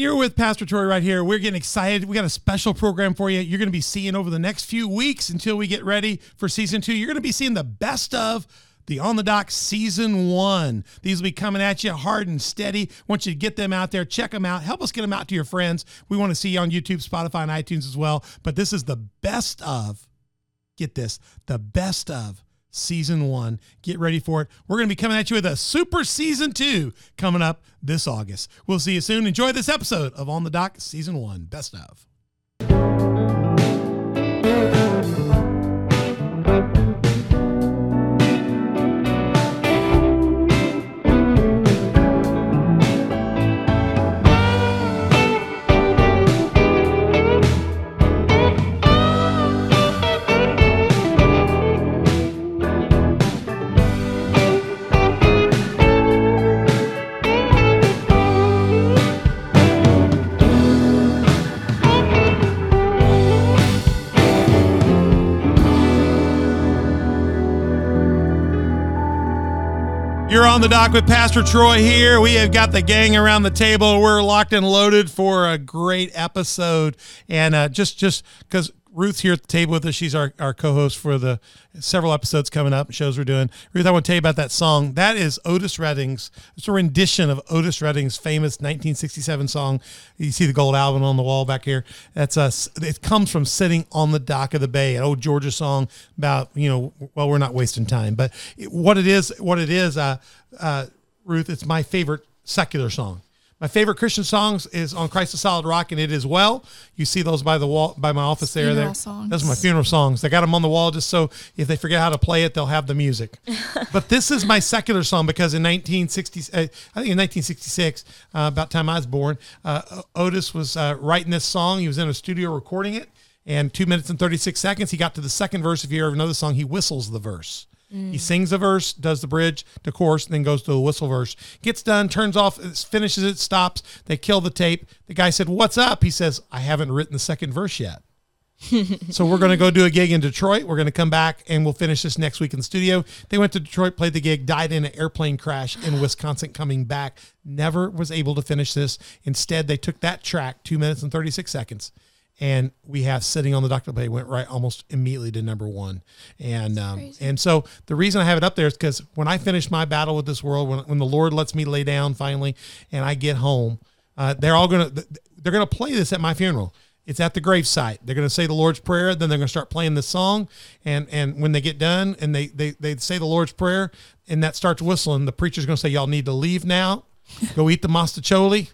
You're with Pastor Troy right here. We're getting excited. We got a special program for you. You're going to be seeing over the next few weeks until we get ready for season two. You're going to be seeing the best of the On the Dock season one. These will be coming at you hard and steady. want you to get them out there, check them out, help us get them out to your friends. We want to see you on YouTube, Spotify, and iTunes as well. But this is the best of, get this, the best of season one. Get ready for it. We're going to be coming at you with a super season two coming up this August. We'll see you soon. Enjoy this episode of On the Dock season one. Best of. You're on the dock with Pastor Troy here. We have got the gang around the table. We're locked and loaded for a great episode. And uh, just just because Ruth's here at the table with us, she's our, our co-host for the several episodes coming up, shows we're doing. Ruth, I want to tell you about that song. That is Otis Redding's. It's a rendition of Otis Redding's famous 1967 song. You see the gold album on the wall back here. That's us. It comes from sitting on the dock of the bay, an old Georgia song about you know. Well, we're not wasting time, but it, what it is, what it is, uh, uh, Ruth, it's my favorite secular song. My favorite Christian songs is on Christ the Solid Rock, and it is well. You see those by the wall by my office there. Funeral There, songs. those are my funeral songs. I got them on the wall just so if they forget how to play it, they'll have the music. but this is my secular song because in 1960, uh, I think in 1966, uh, about time I was born, uh, Otis was uh, writing this song. He was in a studio recording it, and two minutes and 36 seconds, he got to the second verse. If you ever know the song, he whistles the verse. He sings the verse, does the bridge, the chorus, and then goes to the whistle verse. Gets done, turns off, finishes it, stops. They kill the tape. The guy said, "What's up?" He says, "I haven't written the second verse yet." so we're going to go do a gig in Detroit. We're going to come back and we'll finish this next week in the studio. They went to Detroit, played the gig, died in an airplane crash in Wisconsin. Coming back, never was able to finish this. Instead, they took that track, two minutes and thirty six seconds, and we have sitting on the Dr. Bay went right almost immediately to number one. And um, and so the reason I have it up there is because when I finish my battle with this world, when when the Lord lets me lay down finally, and I get home, uh, they're all gonna they're gonna play this at my funeral. It's at the gravesite. They're going to say the Lord's Prayer. Then they're going to start playing this song. And and when they get done and they they, they say the Lord's Prayer and that starts whistling, the preacher's going to say, "Y'all need to leave now. Go eat the mostaccioli,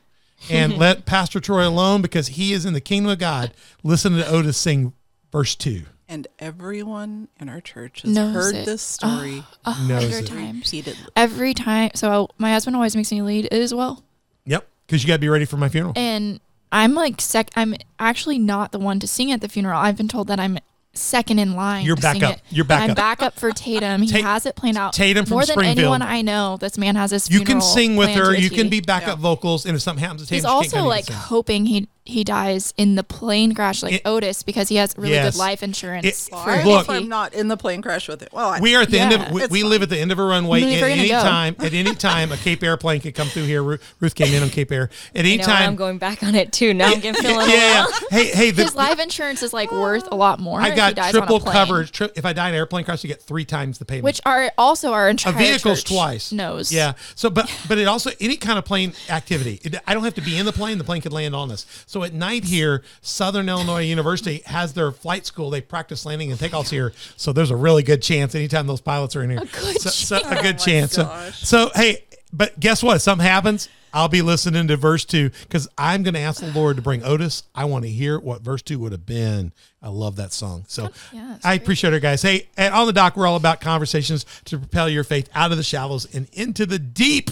and let Pastor Troy alone because he is in the kingdom of God." Listen to Otis sing verse two. And everyone in our church has Knows heard it. this story ah, ah, A Knows hundred it. times. repeatedly. Every time. So my husband always makes me lead it as well. Yep, because you got to be ready for my funeral. And I'm like sec. I'm actually not the one to sing at the funeral. I've been told that I'm second in line. You're to back up. It. You're back I'm up. back up for Tatum. He Ta- has it planned out. Tatum from more than anyone I know. This man has his. You can sing with her. You T. can be backup vocals, and if something happens to Tatum, He's she can't also come in like and sing. hoping he he dies in the plane crash like It- Otis because he has really Yes. good life insurance. It- for I Look- hope I'm not in the plane crash with it. Well, I, We are at the end of we, we live at the end of a runway. I mean, At any go. time, at any time, a Cape airplane could come through here. Ruth came in on Cape Air. At any You know, I'm going back on it too. Now I'm getting yeah, feeling yeah, yeah. Hey, hey, the, His life insurance is like worth a lot more. I if he got dies triple coverage. Tri- if I die in an airplane crash, you get three times the payment. which are also our insurance. a entire vehicle's twice knows. Yeah. So, but but it also any kind of plane activity. It, I don't have to be in the plane. The plane could land on us. So at night here, Southern Illinois University has their flight school. They practice landing and takeoffs here. So there's a really good chance anytime those pilots are in here. A good so, so- a chance. good Oh chance. So, so hey, but guess what? If something happens. I'll be listening to verse two because I'm going to ask the Lord to bring Otis. I want to hear what verse two would have been. I love that song. So yeah, I appreciate it, guys. Hey, and on the dock, we're all about conversations to propel your faith out of the shallows and into the deep.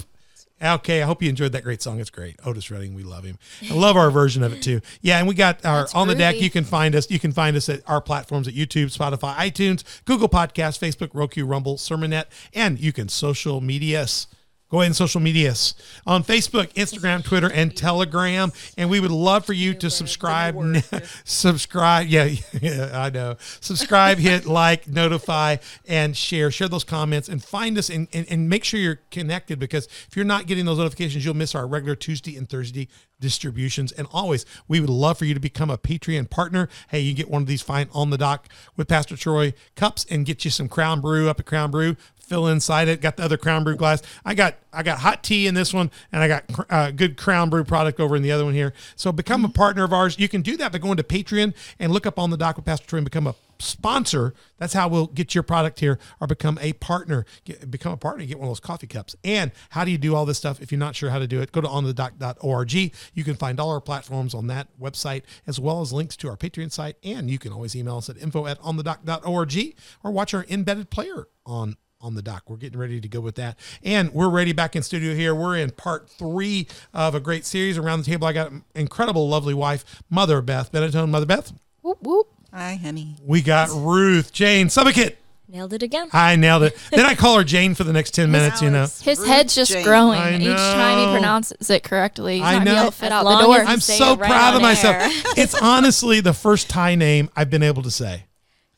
Okay, I hope you enjoyed that great song. It's great. Otis Redding, we love him. I love our version of it too. Yeah, and we got our That's on the deck. You can find us. You can find us at our platforms at YouTube, Spotify, iTunes, Google Podcasts, Facebook, Roku, Rumble, Sermonette, and you can social media us. Go ahead and social media us on Facebook, Instagram, Twitter, and Telegram. And we would love for you to subscribe. subscribe. Yeah, yeah, I know. Subscribe, hit like, notify, and share. Share those comments and find us and, and, and make sure you're connected because if you're not getting those notifications, you'll miss our regular Tuesday and Thursday distributions. And always, we would love for you to become a Patreon partner. Hey, you get one of these fine on the dock with Pastor Troy cups and get you some Crown Brew up at Crown Brew fill inside it. Got the other Crown Brew glass. I got I got hot tea in this one, and I got uh, good Crown Brew product over in the other one here. So become a partner of ours. You can do that by going to Patreon and look up on the dock with Pastor Troy and become a sponsor. That's how we'll get your product here or become a partner. Get, become a partner, get one of those coffee cups. And how do you do all this stuff? If you're not sure how to do it, go to onthedock.org. You can find all our platforms on that website as well as links to our Patreon site. And you can always email us at info at onthedock.org or watch our embedded player on on the dock. We're getting ready to go with that. And we're ready back in studio here. We're in part three of a great series. Around the table, I got an incredible, lovely wife, Mother Beth Benetone. Mother Beth. Whoop, whoop. Hi, honey. We got Ruth Jane Subakit. Nailed it again. I nailed it. then I call her Jane for the next 10 minutes, you know. His Ruth head's just Jane. growing each time he pronounces it correctly. He's I not gonna know. fit out the door. I'm so right proud of on myself. it's honestly the first Thai name I've been able to say.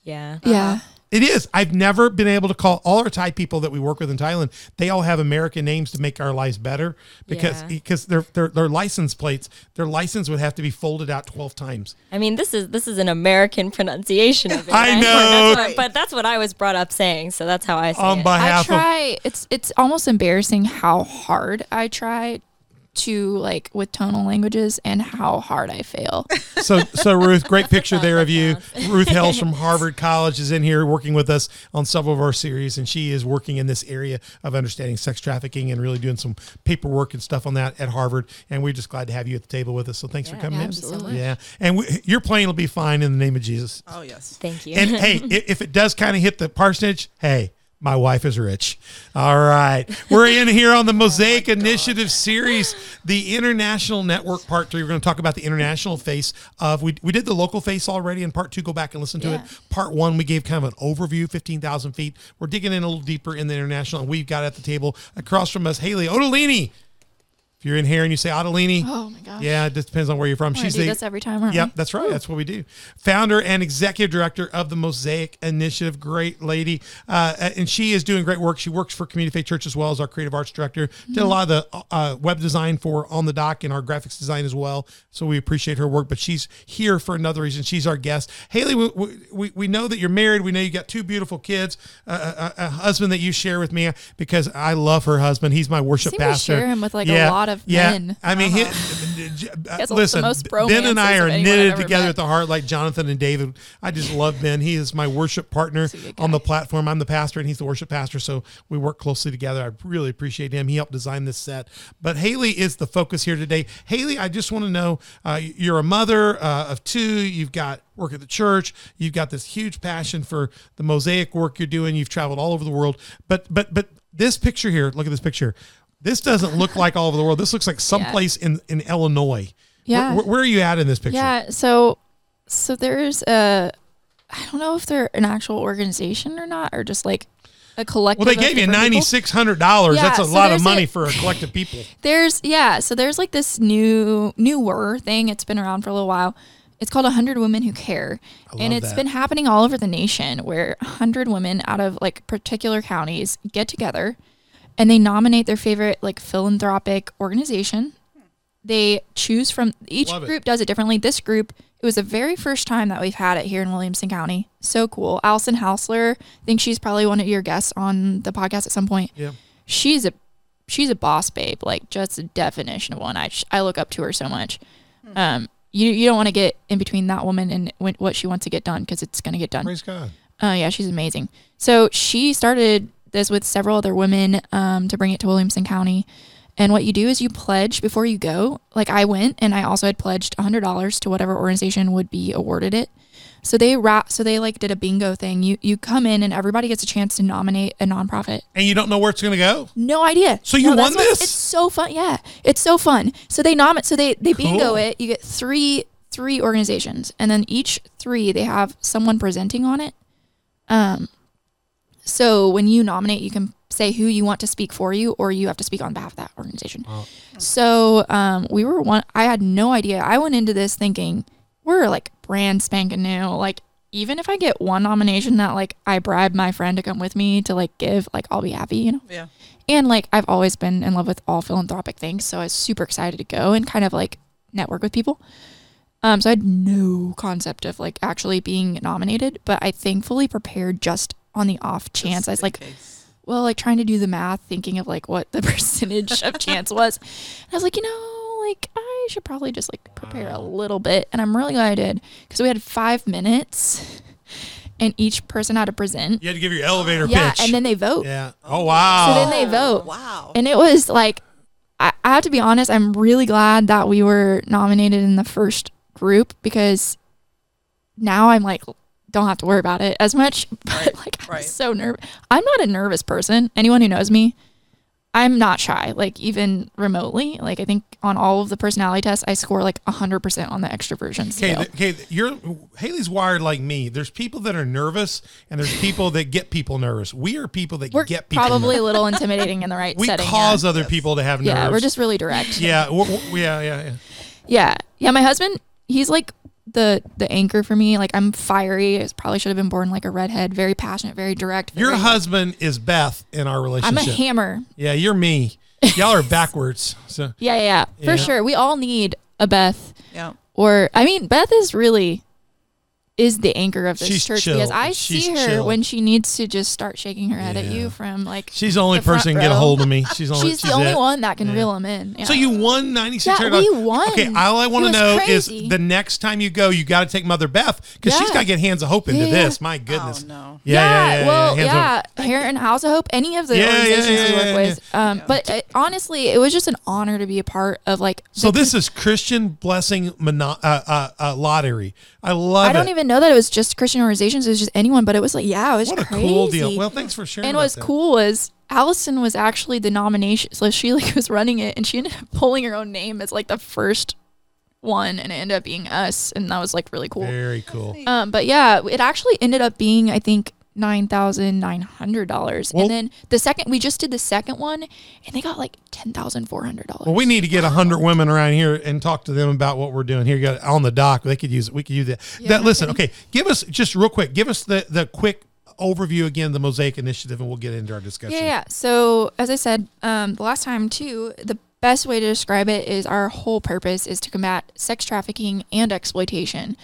Yeah. Uh-huh. yeah. It is. I've never been able to call all our Thai people that we work with in Thailand. They all have American names to make our lives better because Yeah. because their their their license plates, their license would have to be folded out twelve times. I mean, this is this is an American pronunciation of it. I right? know. That's what- but that's what I was brought up saying, so that's how I say On it. behalf I of try. It's it's almost embarrassing how hard I try to like with tonal languages and how hard I fail. So, so Ruth, great picture there of you. Ruth Hells from Harvard College is in here working with us on several of our series, and she is working in this area of understanding sex trafficking and really doing some paperwork and stuff on that at Harvard. And we're just glad to have you at the table with us. So, thanks for Yeah, coming in. absolutely. Yeah, and we, your plane will be fine in the name of Jesus. Oh, yes. Thank you. And hey, if it does kind of hit the parsonage, hey, my wife is rich. All right. We're in here on the oh Mosaic Initiative series, the international network part three. We're going to talk about the international face of, we, we did the local face already in part two. Go back and listen to Yeah. it. Part one, we gave kind of an overview, 15,000 feet. We're digging in a little deeper in the international. And we've got at the table across from us, Haley Ottolini. If you're in here and you say Ottolini, Oh my gosh. yeah, it just depends on where you're from. We're She's do the this every time, aren't Yep, that's right. That's what we do. Founder and executive director of the Mosaic Initiative. Great lady, uh, and she is doing great work. She works for Community Faith Church as well as our creative arts director. Did a lot of the uh, web design for On the Dock and our graphics design as well. So we appreciate her work. But she's here for another reason. She's our guest. Haley, we, we, we know that you're married. We know you got two beautiful kids, uh, a, a husband that you share with me because I love her husband. He's my worship pastor. share him with, like, a lot of yeah. men. I mean, he, has the listen, Ben and I are of knitted together met. at the heart like Jonathan and David. I just love Ben. He is my worship partner on the platform. I'm the pastor and he's the worship pastor. So we work closely together. I really appreciate him. He helped design this set. But Haley is the focus here today. Haley, I just want to know uh, you're a mother uh, of two. You've got work at the church. You've got this huge passion for the mosaic work you're doing. You've traveled all over the world. But, but, but this picture here, look at this picture. This doesn't look like all over the world. This looks like someplace in, in Illinois. Yeah. Where, where are you at in this picture? Yeah. So, so there's a, I don't know if they're an actual organization or not, or just like a collective. Well, they gave you ninety six hundred dollars. Yeah, That's a so lot of money a- for a collective people. There's yeah. So there's like this new newer thing. It's been around for a little while. It's called 100 Women Who Care. And it's that. been happening all over the nation where 100 women out of like particular counties get together and they nominate their favorite like philanthropic organization. They choose from each Love it. group does it differently. This group, it was the very first time that we've had it here in Williamson County. So cool. Allison Hausler, I think she's probably one of your guests on the podcast at some point Yeah. she's a she's a boss babe like just a definition of one i, I look up to her so much um you, you don't want to get in between that woman and when, what she wants to get done because it's going to get done Praise God. uh, yeah she's amazing so she started this with several other women um, to bring it to williamson county and what you do is you pledge before you go like i went and i also had pledged $100 to whatever organization would be awarded it so they wrap so they like did a bingo thing you you come in and everybody gets a chance to nominate a nonprofit And you don't know where it's going to go. no idea. So you No, won this? It's so fun. Yeah, it's so fun. So they nominate. So they they bingo it. You get three three organizations, and then each three they have someone presenting on it. Um, so when you nominate, you can say who you want to speak for you, or you have to speak on behalf of that organization. So um, we were one. I had no idea. I went into this thinking we're like brand spanking new. Like even if I get one nomination that like I bribe my friend to come with me to like give, like I'll be happy, you know. Yeah. And like I've always been in love with all philanthropic things, so I was super excited to go and kind of like network with people. Um, so I had no concept of like actually being nominated, but I thankfully prepared just on the off chance. I was like, well, like trying to do the math, thinking of like what the percentage of chance was. And I was like, you know, like I should probably just like prepare a little bit. And I'm really glad I did because we had five minutes and each person had to present. You had to give your elevator Yeah. pitch. And then they vote. yeah. Oh wow. So then they vote. Wow. And it was like, I, I have to be honest, I'm really glad that we were nominated in the first group because now I'm like, don't have to worry about it as much. But Right, like, I'm right. so nervous. I'm not a nervous person. Anyone who knows me, I'm not shy, like even remotely. Like I think on all of the personality tests, I score like 100% on the extroversion Okay, scale. th- okay, you're Haley's wired like me. There's people that are nervous, and there's people that get people nervous. We are people that we're get people. probably nervous. a little intimidating in the right we setting. cause yeah. other people to have nerves. yeah, we're just really direct. yeah, we're, we're- yeah, yeah, yeah. Yeah. Yeah, my husband, he's like the the anchor for me. Like I'm fiery. I probably should have been born like a redhead, very passionate, very direct. Your very- husband is Beth in our relationship. I'm a hammer. yeah, you're me. Y'all are backwards. So Yeah, yeah, yeah. For Yeah. sure. We all need a Beth Yeah. or I mean, Beth is really is the anchor of this She's church chill. because I She's see her chill. when she needs to just start shaking her head at you from like she's the only The person can get a hold of me. She's only. she's the only it. one that can Yeah. reel him in. Yeah. So you won ninety six Yeah, we won. Okay, all I want to know crazy. is the next time you go, you got to take Mother Beth because she's got to get Hands of Hope into Yeah, yeah. this. My goodness. Oh no. Yeah, yeah, yeah. yeah, well, yeah, Here and House of Hope, any of the Yeah, yeah, organizations yeah, we work yeah, with. Um, But uh, honestly, it was just an honor to be a part of. Like, So this is Christian Blessing mono- uh, uh, uh, Lottery. I love I don't it. Even know that it was just Christian organizations. It was just anyone. But it was like, yeah, it was what a crazy. cool deal. Well, thanks for sharing. and about what's that. cool was Allison was actually the nomination. So she like was running it, and she ended up pulling her own name as like the first one, and it ended up being us, and that was like really cool. Very cool. Um, but yeah, it actually ended up being I think nine thousand nine hundred dollars, Well- and then the second we just did the second one, and they got like ten thousand four hundred dollars. Well, we need to get a hundred women around here and talk to them about what we're doing here. You got on the dock. They could use it. We could use that. that listen, okay. Give us just real quick. Give us the the quick overview again, the Mosaic Initiative, and we'll get into our discussion. Yeah, yeah. So as I said, um, the last time too, the best way to describe it is our whole purpose is to combat sex trafficking and exploitation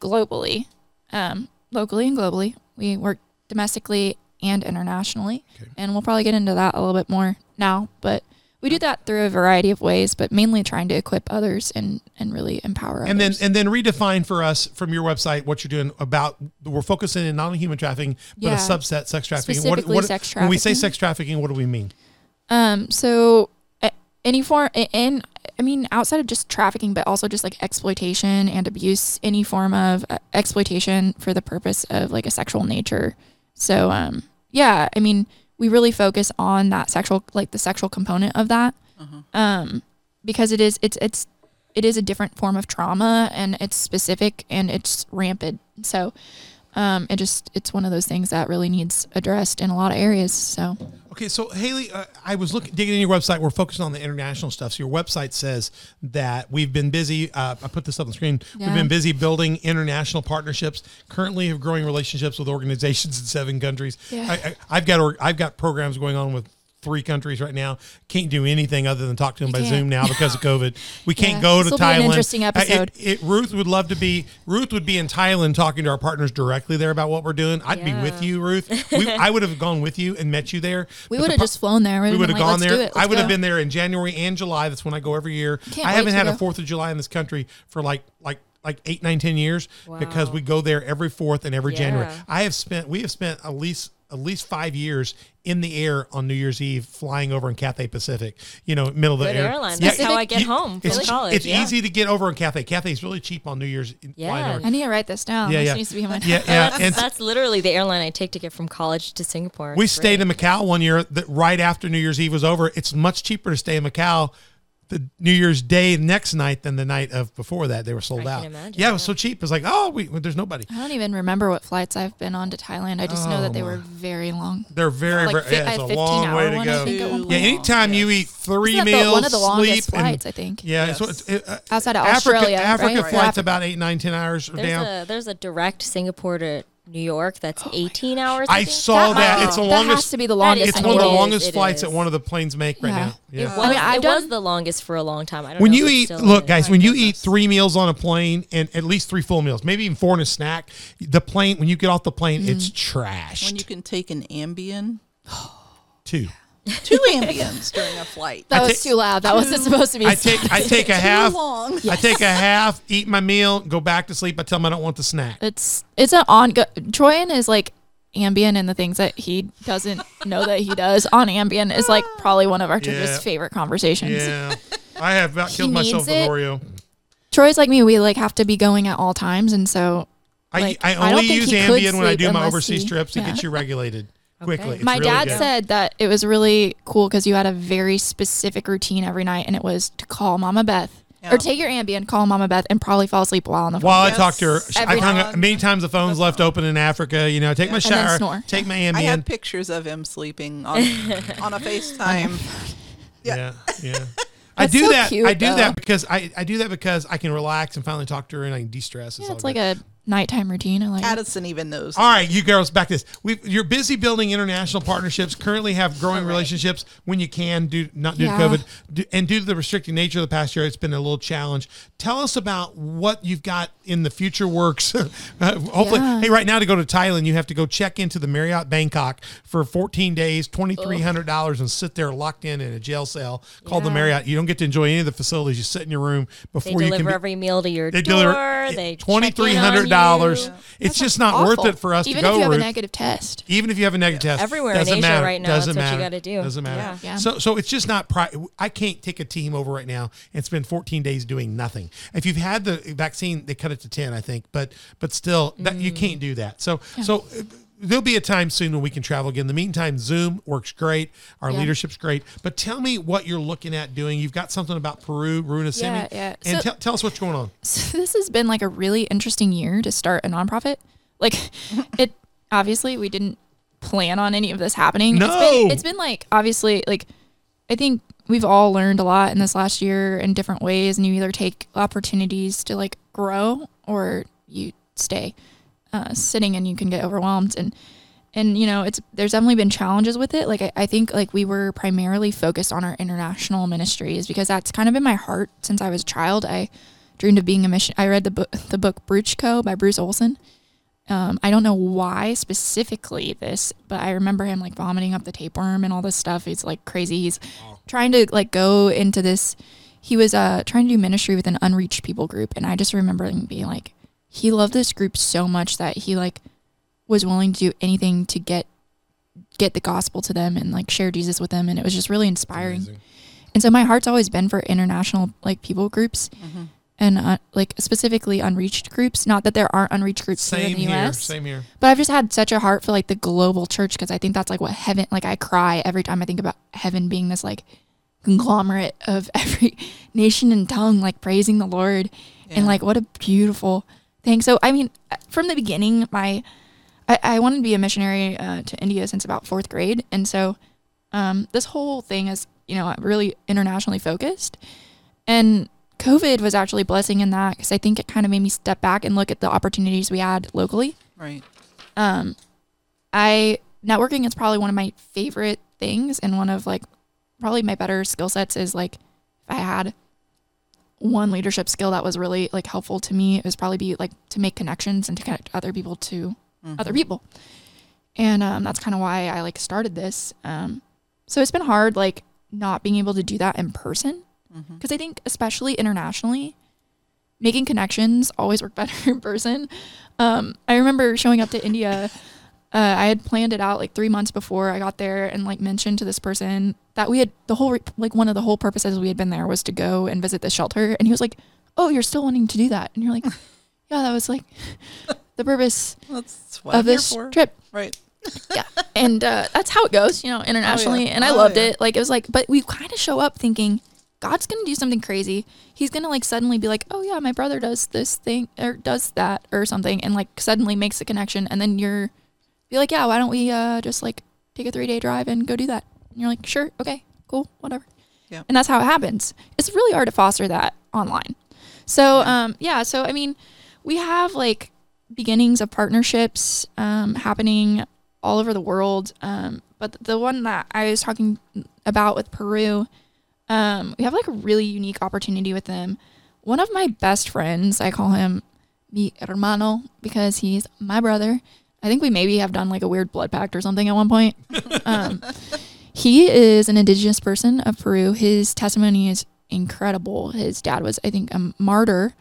globally, um, locally and globally. We work domestically and internationally, and we'll probably get into that a little bit more now. But we do that through a variety of ways, but mainly trying to equip others and and really empower And then others. and then redefine for us from your website what you're doing about we're focusing in not on human trafficking but Yeah. a subset sex trafficking. Specifically sex trafficking. When we say sex trafficking, what do we mean? Um, so any form, in I mean, outside of just trafficking, but also just like exploitation and abuse, any form of uh, exploitation for the purpose of like a sexual nature. So, um, yeah, I mean, we really focus on that sexual, like the sexual component of that, um, because it is, it's, it's, it is a different form of trauma and it's specific and it's rampant. So, um, it just, it's one of those things that really needs addressed in a lot of areas. So, Okay, so Haley, uh, I was looking digging in your website. We're focusing on the international stuff. So your website says that we've been busy. Uh, I put this up on the screen. We've been busy building international partnerships. Currently, have growing relationships with organizations in seven countries. Yeah. I, I, I've got or, I've got programs going on with three countries right now. Can't do anything other than talk to them by can't. Zoom now because of COVID. We can't Yeah. go to Thailand. an interesting Uh, it- episode. it- Ruth would love to be. Ruth would be in Thailand talking to our partners directly there about what we're doing. I'd be with you, Ruth. We, I would have gone with you and met you there. We would have pro- just flown there. we We'd have have gone there. It. I would have been there in January and July. That's when I go every year. Can't I haven't had a. Fourth of July in this country for like like like eight, nine, ten years because we go there every fourth and every January. I have spent we have spent at least at least five years in the air on New Year's Eve flying over in Cathay Pacific. You know, middle of the Good air. airline. That's how I get you- home It's, from college. it's yeah. easy to get over in Cathay. Cathay's really cheap on New Year's. flying Yeah. over. I need to write this down. Yeah, this yeah. needs to be in my Yeah, yeah. That's, that's literally the airline I take to get from college to Singapore. We It's stayed in Macau one year that right after New Year's Eve was over. It's much cheaper to stay in Macau the New Year's Day next night than the night of before that. They were sold I out. imagine, yeah, it yeah. was so cheap. It was like, oh, we, there's nobody. I don't even remember what flights I've been on to Thailand. I just know Oh, that they my. were very long. They're very, Like, very. Yeah, it's a long way to go. think, at one Too Yeah, point. anytime you eat three Isn't that the- meals, one of the longest sleep, and- flights, I think. yeah, Yes. so it's, it, uh, Outside of Africa, Australia, Africa right? flights Africa. about eight, nine, ten hours There's down. a there's a direct Singapore to New York that's 18 hours. I think. saw that. might- It's the that longest. has to be the longest. It's one of the world. It is, longest it flights that one of the planes make right Yeah. now. Yeah. It was, I mean, I've it was the longest for a long time. I don't when know you eat, look, guys, when you eat three meals on a plane and at least three full meals, maybe even four and a snack, the plane when you get off the plane, it's mm. trashed. When you can take an Ambien, Two. two Ambiens during a flight. That I was ta- too loud. That wasn't supposed to be. I take I take a half. Long. I take a half, eat my meal, go back to sleep. I tell them I don't want the snack. It's it's an on. Troyan is like Ambien and the things that he doesn't know that he does on Ambien is like probably one of our church's favorite conversations. Yeah, I have about He killed myself needs with it. Oreo. Troy's like me. We like have to be going at all times, and so I, Like, I I don't only think use he could Ambien when I sleep do my unless overseas he- trips to yeah. get you regulated quickly. It's my really dad good. said that it was really cool because you had a very specific routine every night, and it was to call Mama Beth Yeah. or take your Ambien, call Mama Beth, and probably fall asleep while on the phone. While I talked to her, Every I've hung up many times. The phone's left open in Africa. You know, take my then shower, snore. take my Ambien. I Ambien. have pictures of him sleeping on on a FaceTime. yeah, yeah. I do so that. cute, I do though. that because I, I do that because I can relax and finally talk to her and I can de-stress. yeah, all it's like good. a nighttime routine. I like. Addison even knows. All right, you girls, back to this. We, you're busy building international partnerships. Currently, have growing relationships when you can, do not due Yeah. to COVID, due, and due to the restricting nature of the past year, it's been a little challenge. Tell us about what you've got in the future works. Uh, hopefully, Yeah. hey, right now to go to Thailand, you have to go check into the Marriott Bangkok for 14 days, twenty three hundred dollars, and sit there locked in in a jail cell called the Marriott. You don't get to enjoy any of the facilities. You sit in your room They before you can. deliver Be, every meal to your they door. deliver They twenty three hundred dollars. It's just not Awful. worth it for us Even to go. if you have a negative test. even if you have a negative test, Everywhere in doesn't Asia matter. right now, doesn't that's what you gotta do. Doesn't matter. Yeah. Yeah. So, so it's just not. Pri- I can't take a team over right now and spend 14 days doing nothing. If you've had the vaccine, they cut it to 10, I think. But, but still, that, you mm. can't do that. So, so. There'll be a time soon when we can travel again. In the meantime, Zoom works great. Our Yeah. leadership's great. But tell me what you're looking at doing. You've got something about Peru, Runasimi. Yeah, yeah. And So- tell tell us what's going on. So this has been like a really interesting year to start a nonprofit. Like it obviously we didn't plan on any of this happening. It's No. been, it's been like obviously like I think we've all learned a lot in this last year in different ways and you either take opportunities to like grow or you stay uh, sitting and you can get overwhelmed. And and you know it's there's definitely been challenges with it. Like I, I think like we were primarily focused on our international ministries because that's kind of been my heart since i was a child. I dreamed of being a mission i read the book the book bruchko by bruce olson. Um, i don't know why specifically this but i remember him like vomiting up the tapeworm and all this stuff. He's like crazy. He's trying to like go into this he was uh trying to do ministry with an unreached people group. And i just remember him being like he loved this group so much that he like was willing to do anything to get get the gospel to them and like share Jesus with them and it was just really inspiring. And so my heart's always been for international like people groups and uh, like specifically unreached groups, not that there aren't unreached groups here in the here. US. Same here. But I've just had such a heart for like the global church because I think that's like what heaven like I cry every time I think about heaven being this like conglomerate of every nation and tongue like praising the Lord Yeah. and like what a beautiful thing. So I mean from the beginning my I, I wanted to be a missionary uh, to India since about fourth grade and so um, this whole thing is you know really internationally focused and COVID was actually a blessing in that because I think it kind of made me step back and look at the opportunities we had locally Right. um i networking is probably one of my favorite things and one of like probably my better skill sets is like if i had one leadership skill that was really like helpful to me it was probably be like to make connections and to connect other people to other people. And um, that's kind of why i like started this um, so it's been hard like not being able to do that in person because i think especially internationally making connections always work better in person. Um, I remember showing up to India. Uh, I had planned it out like three months before I got there, and like mentioned to this person that we had the whole re- like one of the whole purposes we had been there was to go and visit the shelter. And he was like, "Oh, you're still wanting to do that?" And you're like, "Yeah, that was like the purpose of this trip." Right. yeah and uh, that's how it goes you know internationally and i Oh, loved yeah. it like it was like but we kind of show up thinking God's gonna do something crazy. He's gonna like suddenly be like, oh yeah, my brother does this thing or does that or something, and like suddenly makes a connection, and then you're be like, yeah, why don't we uh, just like take a three day drive and go do that? And you're like, sure, okay, cool, whatever. Yeah. And that's how it happens. It's really hard to foster that online. So um, yeah, so I mean, we have like beginnings of partnerships um, happening all over the world. Um, but the one that I was talking about with Peru, um, we have like a really unique opportunity with them. One of my best friends, I call him mi hermano because he's my brother. I think we maybe have done like a weird blood pact or something at one point. um, he is an indigenous person of Peru. His testimony is incredible. His dad was, I think, a martyr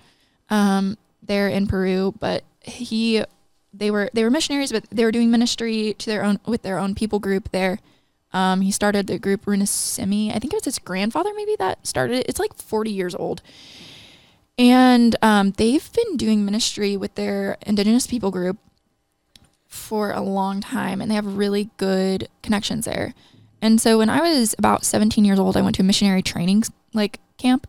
um, there in Peru, but he they were they were missionaries, but they were doing ministry to their own with their own people group there. Um, he started the group Runasimi. I think it was his grandfather maybe that started it. It's like 40 years old. And um, they've been doing ministry with their indigenous people group for a long time and they have really good connections there. And so when I was about 17 years old, I went to a missionary training like camp,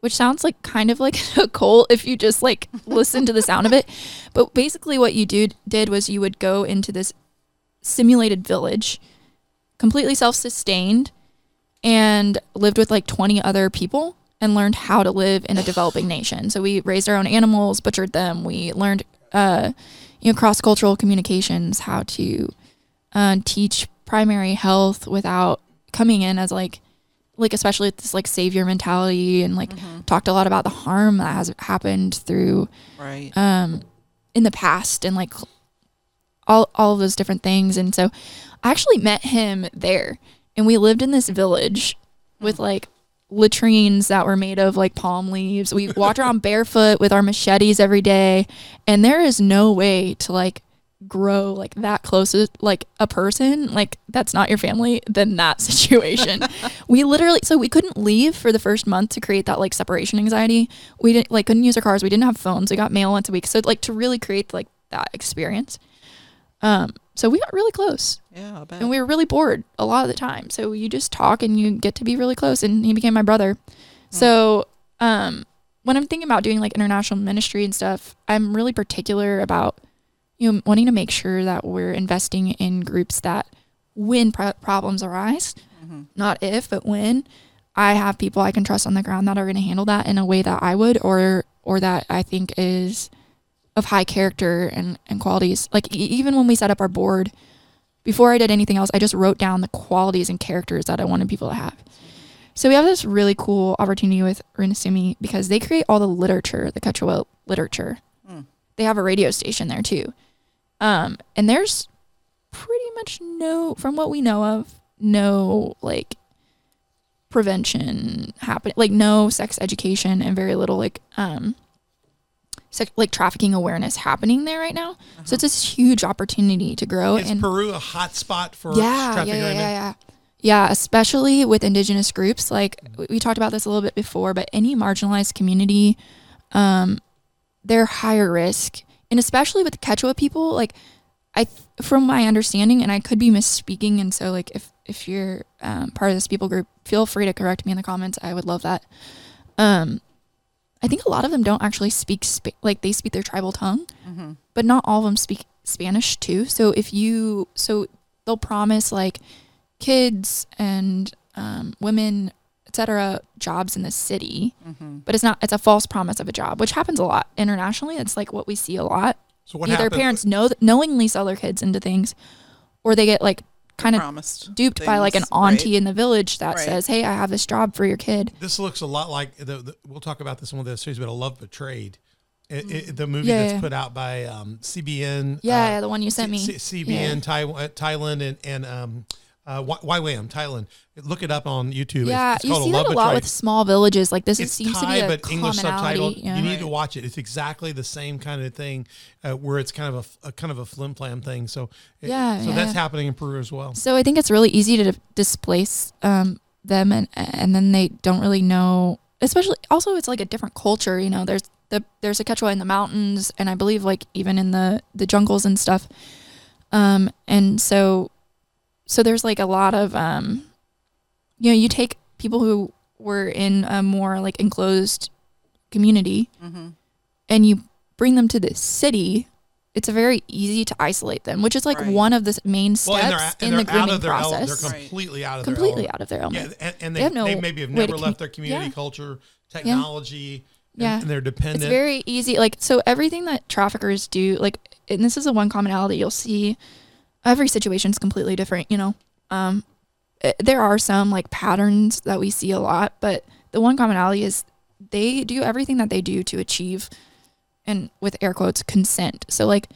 which sounds like kind of like a cult if you just like listen to the sound of it. But basically what you do, did was you would go into this simulated village, completely self-sustained and lived with like 20 other people and learned how to live in a developing nation. So we raised our own animals, butchered them. We learned uh you know cross cultural communications, how to uh, teach primary health without coming in as like like especially with this like savior mentality and like talked a lot about the harm that has happened through Right. um in the past and like all all of those different things. And so I actually met him there and we lived in this village with like latrines that were made of like palm leaves. We walked around barefoot with our machetes every day and there is no way to like grow like that close to like a person like that's not your family than that situation. We literally so we couldn't leave for the first month to create that like separation anxiety. We didn't like couldn't use our cars. We didn't have phones. We got mail once a week. So like to really create like that experience um so we got really close yeah, I bet. and we were really bored a lot of the time. So you just talk and you get to be really close and he became my brother. So um when I'm thinking about doing like international ministry and stuff, I'm really particular about you know wanting to make sure that we're investing in groups that when pro- problems arise, not if, but when I have people I can trust on the ground that are going to handle that in a way that I would or or that I think is of high character and, and qualities. Like e- even when we set up our board, before I did anything else, I just wrote down the qualities and characters that I wanted people to have. So we have this really cool opportunity with Runasimi because they create all the literature, the Quechua literature. Hmm. They have a radio station there too. Um, and there's pretty much no, from what we know of, no like prevention happen, like no sex education and very little like um, like trafficking awareness happening there right now. So it's this huge opportunity to grow. Is and Peru a hot spot for yeah, yeah, trafficking yeah, right yeah, yeah. Yeah, especially with indigenous groups. Like we- we talked about this a little bit before, but any marginalized community, um, they're higher risk, and especially with Quechua people. Like I, from my understanding, and I could be misspeaking, and so like if if you're um, part of this people group, feel free to correct me in the comments. I would love that. Um, I think a lot of them don't actually speak spa- like they speak their tribal tongue, Mm-hmm. but not all of them speak Spanish too. So if you so they'll promise like kids and um, women, etc., jobs in the city, Mm-hmm. but it's not. It's a false promise of a job, which happens a lot internationally. It's like what we see a lot. So what Either happened? parents know knowingly sell their kids into things, or they get like kind of Promised. duped by like an auntie right. in the village that Right. says, "Hey, I have this job for your kid." This looks a lot like the, the we'll talk about this in one of the series, but a love betrayed. It, it, the movie Yeah, that's yeah. put out by um, CBN. Yeah, uh, the one you sent me. C- C- CBN, Yeah. Thailand, and and um, uh, YWAM, Thailand. Look it up on YouTube. Yeah, it's, it's you called see a that a lot with small villages. Like this is, It's seems to Thai, be a but English subtitle. Yeah. You need to watch it. It's exactly the same kind of thing, uh, where it's kind of a kind of a flim flam thing. So it- Yeah, so yeah, that's yeah. happening in Peru as well. So I think it's really easy to displace um, them, and and then they don't really know. Especially, also, it's like a different culture. You know, there's the there's a Quechua in the mountains, and I believe like even in the the jungles and stuff. Um, and so, so there's like a lot of um, you know, you take people who were in a more like enclosed community Mm-hmm. and you bring them to the city, it's very easy to isolate them, which is like Right. one of the main Well, and they're, steps and in the they're out grooming of their ele- process. they're completely out of completely their element. out of their element. Yeah, and, and They they, have no they maybe have way to never commu- left their community yeah. culture, technology, and- Yeah. and, they're dependent. It's very easy. Like so, everything that traffickers do, like, and this is the one commonality you'll see. Every situation is completely different. You know, um, eh, there are some like patterns that we see a lot, but the one commonality is they do everything that they do to achieve, and with air quotes, consent. So like,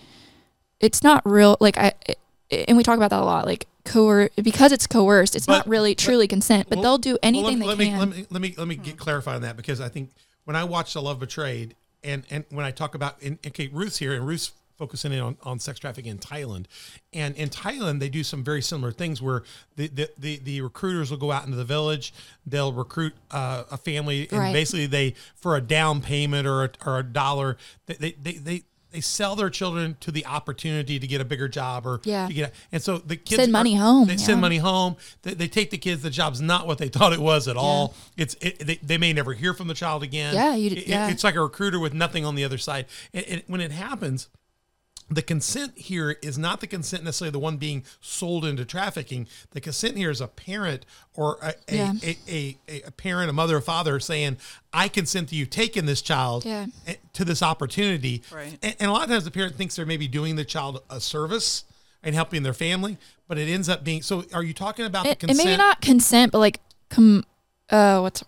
it's not real. Like I, eh, and we talk about that a lot. Like coer because it's coerced. It's But- not really but- truly consent, but well- they'll do Well, anything let, they me, can. let me let me let me let me get clarified on that because I think when I watched The Love Betrayed and and when I talk about and, okay Ruth's here and Ruth's focusing in on, on sex trafficking in Thailand and in Thailand they do some very similar things where the the, the, the recruiters will go out into the village they'll recruit uh, a family and Right. basically they for a down payment or a, or a dollar they they, they, they they sell their children to the opportunity to get a bigger job or Yeah. to get and so the kids Send are- money home, they yeah. send money home. They, they take the kids. The job's not what they thought it was at all. It's it, they, they may never hear from the child again. Yeah, you- It- yeah. it's like a recruiter with nothing on the other side. When it happens, the consent here is not the consent necessarily the one being sold into trafficking. The consent here is a parent or a, a, Yeah. a, a, a, a parent, a mother, a father saying, "I consent to you taking this child Yeah. eh, to this opportunity." Right. And, and a lot of times the parent thinks they're maybe doing the child a service and helping their family, but it ends up being. So, are you talking about the it, it consent? may not consent, but like com uh what's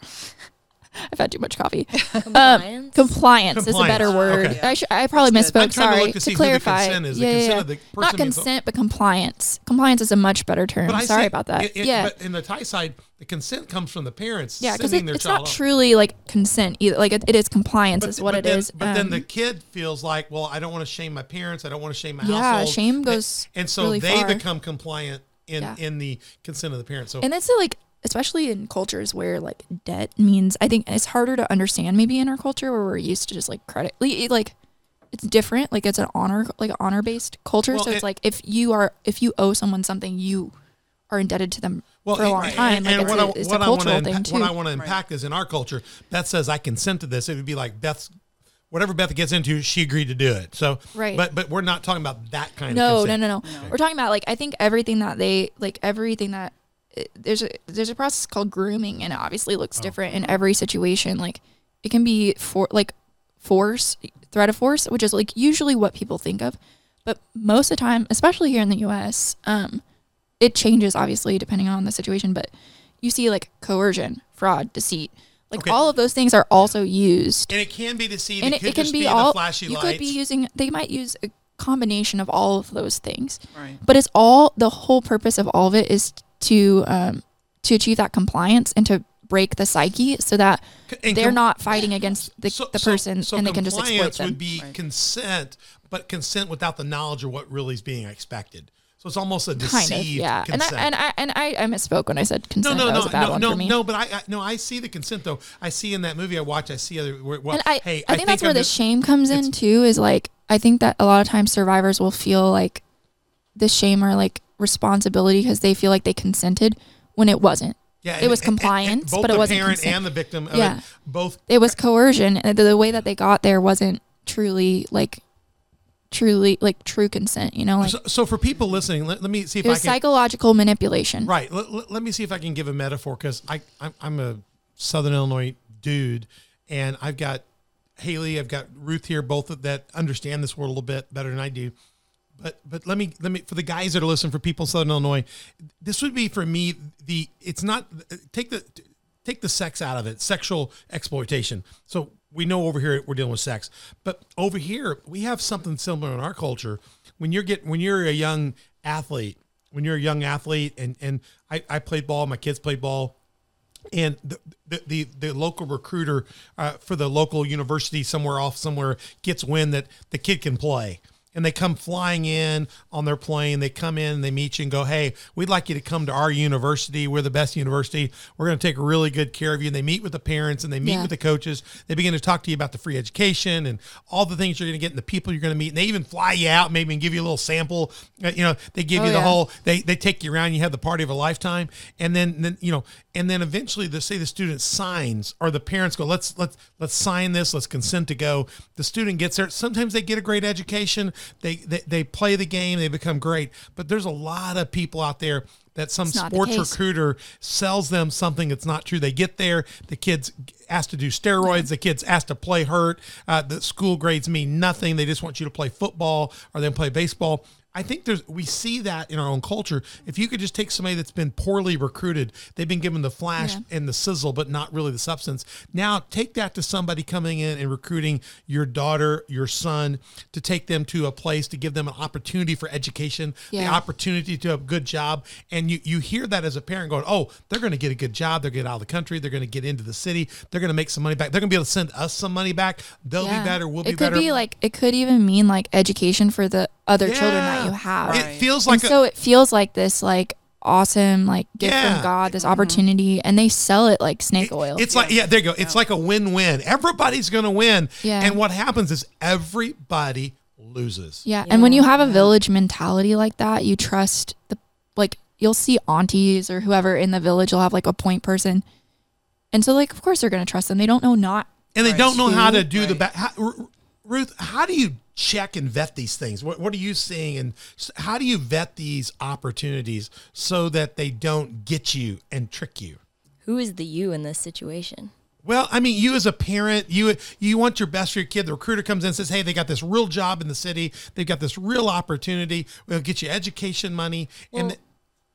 I've had too much coffee. Um, Compliance? compliance, is a better Compliance. word. Okay. I, sh- I probably That's good. misspoke. I'm trying to Sorry look to see who the clarify. consent is. The Yeah, yeah, consent yeah. of the Not person means- consent, but compliance. Compliance is a much better term. But I Sorry see- about that. it- it- yeah, But in the Thai side, the consent comes from the parents. yeah, because sending it, their it's child not off. truly like consent either. Like it, it is compliance, is what but it then, is. But then Um, the kid feels like, well, I don't want to shame my parents. I don't want to shame my Yeah, household. shame And- goes and, so really they far. become compliant in Yeah. in the consent of the parents. So and it's like especially in cultures where like debt means i think it's harder to understand maybe in our culture where we're used to just like credit like it's different like it's an honor like honor based culture Well, so it's it- like if you are if you owe someone something you are indebted to them well, for a long and- time And, like and it's what, a, I, it's what a I want to cultural thing unpack, too what I want to impact is in our culture. Beth says I consent to this. It would be like Beth's. Whatever Beth gets into, she agreed to do it. So, Right. But but we're not talking about that kind no of no consent. no no we're talking about like i think everything that they like everything that it- there's a there's a process called grooming and it obviously looks Oh. different in every situation like it can be for like force threat of force which is like usually what people think of but most of the time especially here in the us um it changes obviously depending on the situation but you see like coercion fraud deceit like Okay. all of those things are also used And it can be deceived. and it, it, can be, be, all the flashy you lights. could be using they might use a combination of all of those things Right. but it's all the whole purpose of all of it is to um to achieve that compliance and to break the psyche so that And they're com- not fighting against the, So- the person so and they can just exploit compliance them would be Right. consent, but consent without the knowledge of what really is being expected. So it's almost a kind deceived of yeah and I, and I and I I misspoke when I said consent no, that no, bad no, no, no. But I, I, no, I see the consent though. I see in that movie I watch. I see other. Where, well, and I, hey, I think that's where I'm the just- shame comes in too. Is like I think that a lot of times survivors will feel like the shame or like responsibility because they feel like they consented when it wasn't. Yeah, it was and- and compliance, but it wasn't parent consent. and the victim. Of Yeah. it, both. It was coercion, and the, the way that they got there wasn't truly like truly like true consent. You know, like So, so for people listening, let, let me see if it I was can. psychological manipulation. Right. Let, let, let me see if I can give a metaphor because I I'm, I'm a Southern Illinois dude, and I've got Haley, I've got Ruth here, both of that understand this world a little bit better than I do. But but let me let me for the guys that are listening for people in Southern Illinois, this would be for me the it's not take the take the sex out of it, sexual exploitation. So we know over here we're dealing with sex, but over here we have something similar in our culture. When you're getting when you're a young athlete, when you're a young athlete, and and I, I played ball, my kids played ball, and the the the, local recruiter uh, for the local university somewhere off somewhere gets wind that the kid can play and they come flying in on their plane. They come in, they meet you and go, Hey, we'd like you to come to our university. We're the best university. We're going to take really good care of you. And they meet with the parents and they meet Yeah. with the coaches. They begin to talk to you about the free education and all the things you're going to get and the people you're going to meet. And they even fly you out maybe and give you a little sample. Uh, You know, they give Oh, you the yeah. whole, they, they take you around. You have the party of a lifetime. And then, then, you know, and then eventually they say the student signs or the parents go, let's, let's, let's sign this. Let's consent to go. The student gets there. Sometimes they get a great education. They, they, they play the game. They become great. But there's a lot of people out there that some It's not the sports recruiter sells them something that's not true. They get there, the kids asked to do steroids, the kids asked to play hurt. Uh, the school grades mean nothing. They just want you to play football or then play baseball. I think there's we see that in our own culture. If you could just take somebody that's been poorly recruited, they've been given the flash Yeah. and the sizzle, but not really the substance. Now take that to somebody coming in and recruiting your daughter, your son, to take them to a place to give them an opportunity for education, the opportunity to have a good job. And you, you hear that as a parent going, oh, they're going to get a good job. They're going to get out of the country. They're going to get into the city. They're going to make some money back. They're going to be able to send us some money back. They'll Yeah. be better. We'll it be could better. be like it could even mean like education for the other children that you have. It feels and like a, so it feels like this like awesome like gift Yeah. from God, this opportunity, and they sell it like snake oil. It's like yeah, there you go. It's like a win-win. Everybody's going to win. Yeah. And what happens is everybody loses. yeah. and when you have a village mentality like that, you trust the like you'll see aunties or whoever in the village will have like a point person. And so like of course they're gonna trust them. They don't know not And they Right. don't know how to do the Right. back. How, Ru- Ruth, how do you check and vet these things? What, what are you seeing, and how do you vet these opportunities so that they don't get you and trick you? Who is the you in this situation? Well, I mean, you as a parent, you you want your best for your kid. The recruiter comes in and says, "Hey, they got this real job in the city. They've got this real opportunity. We'll get you education money." and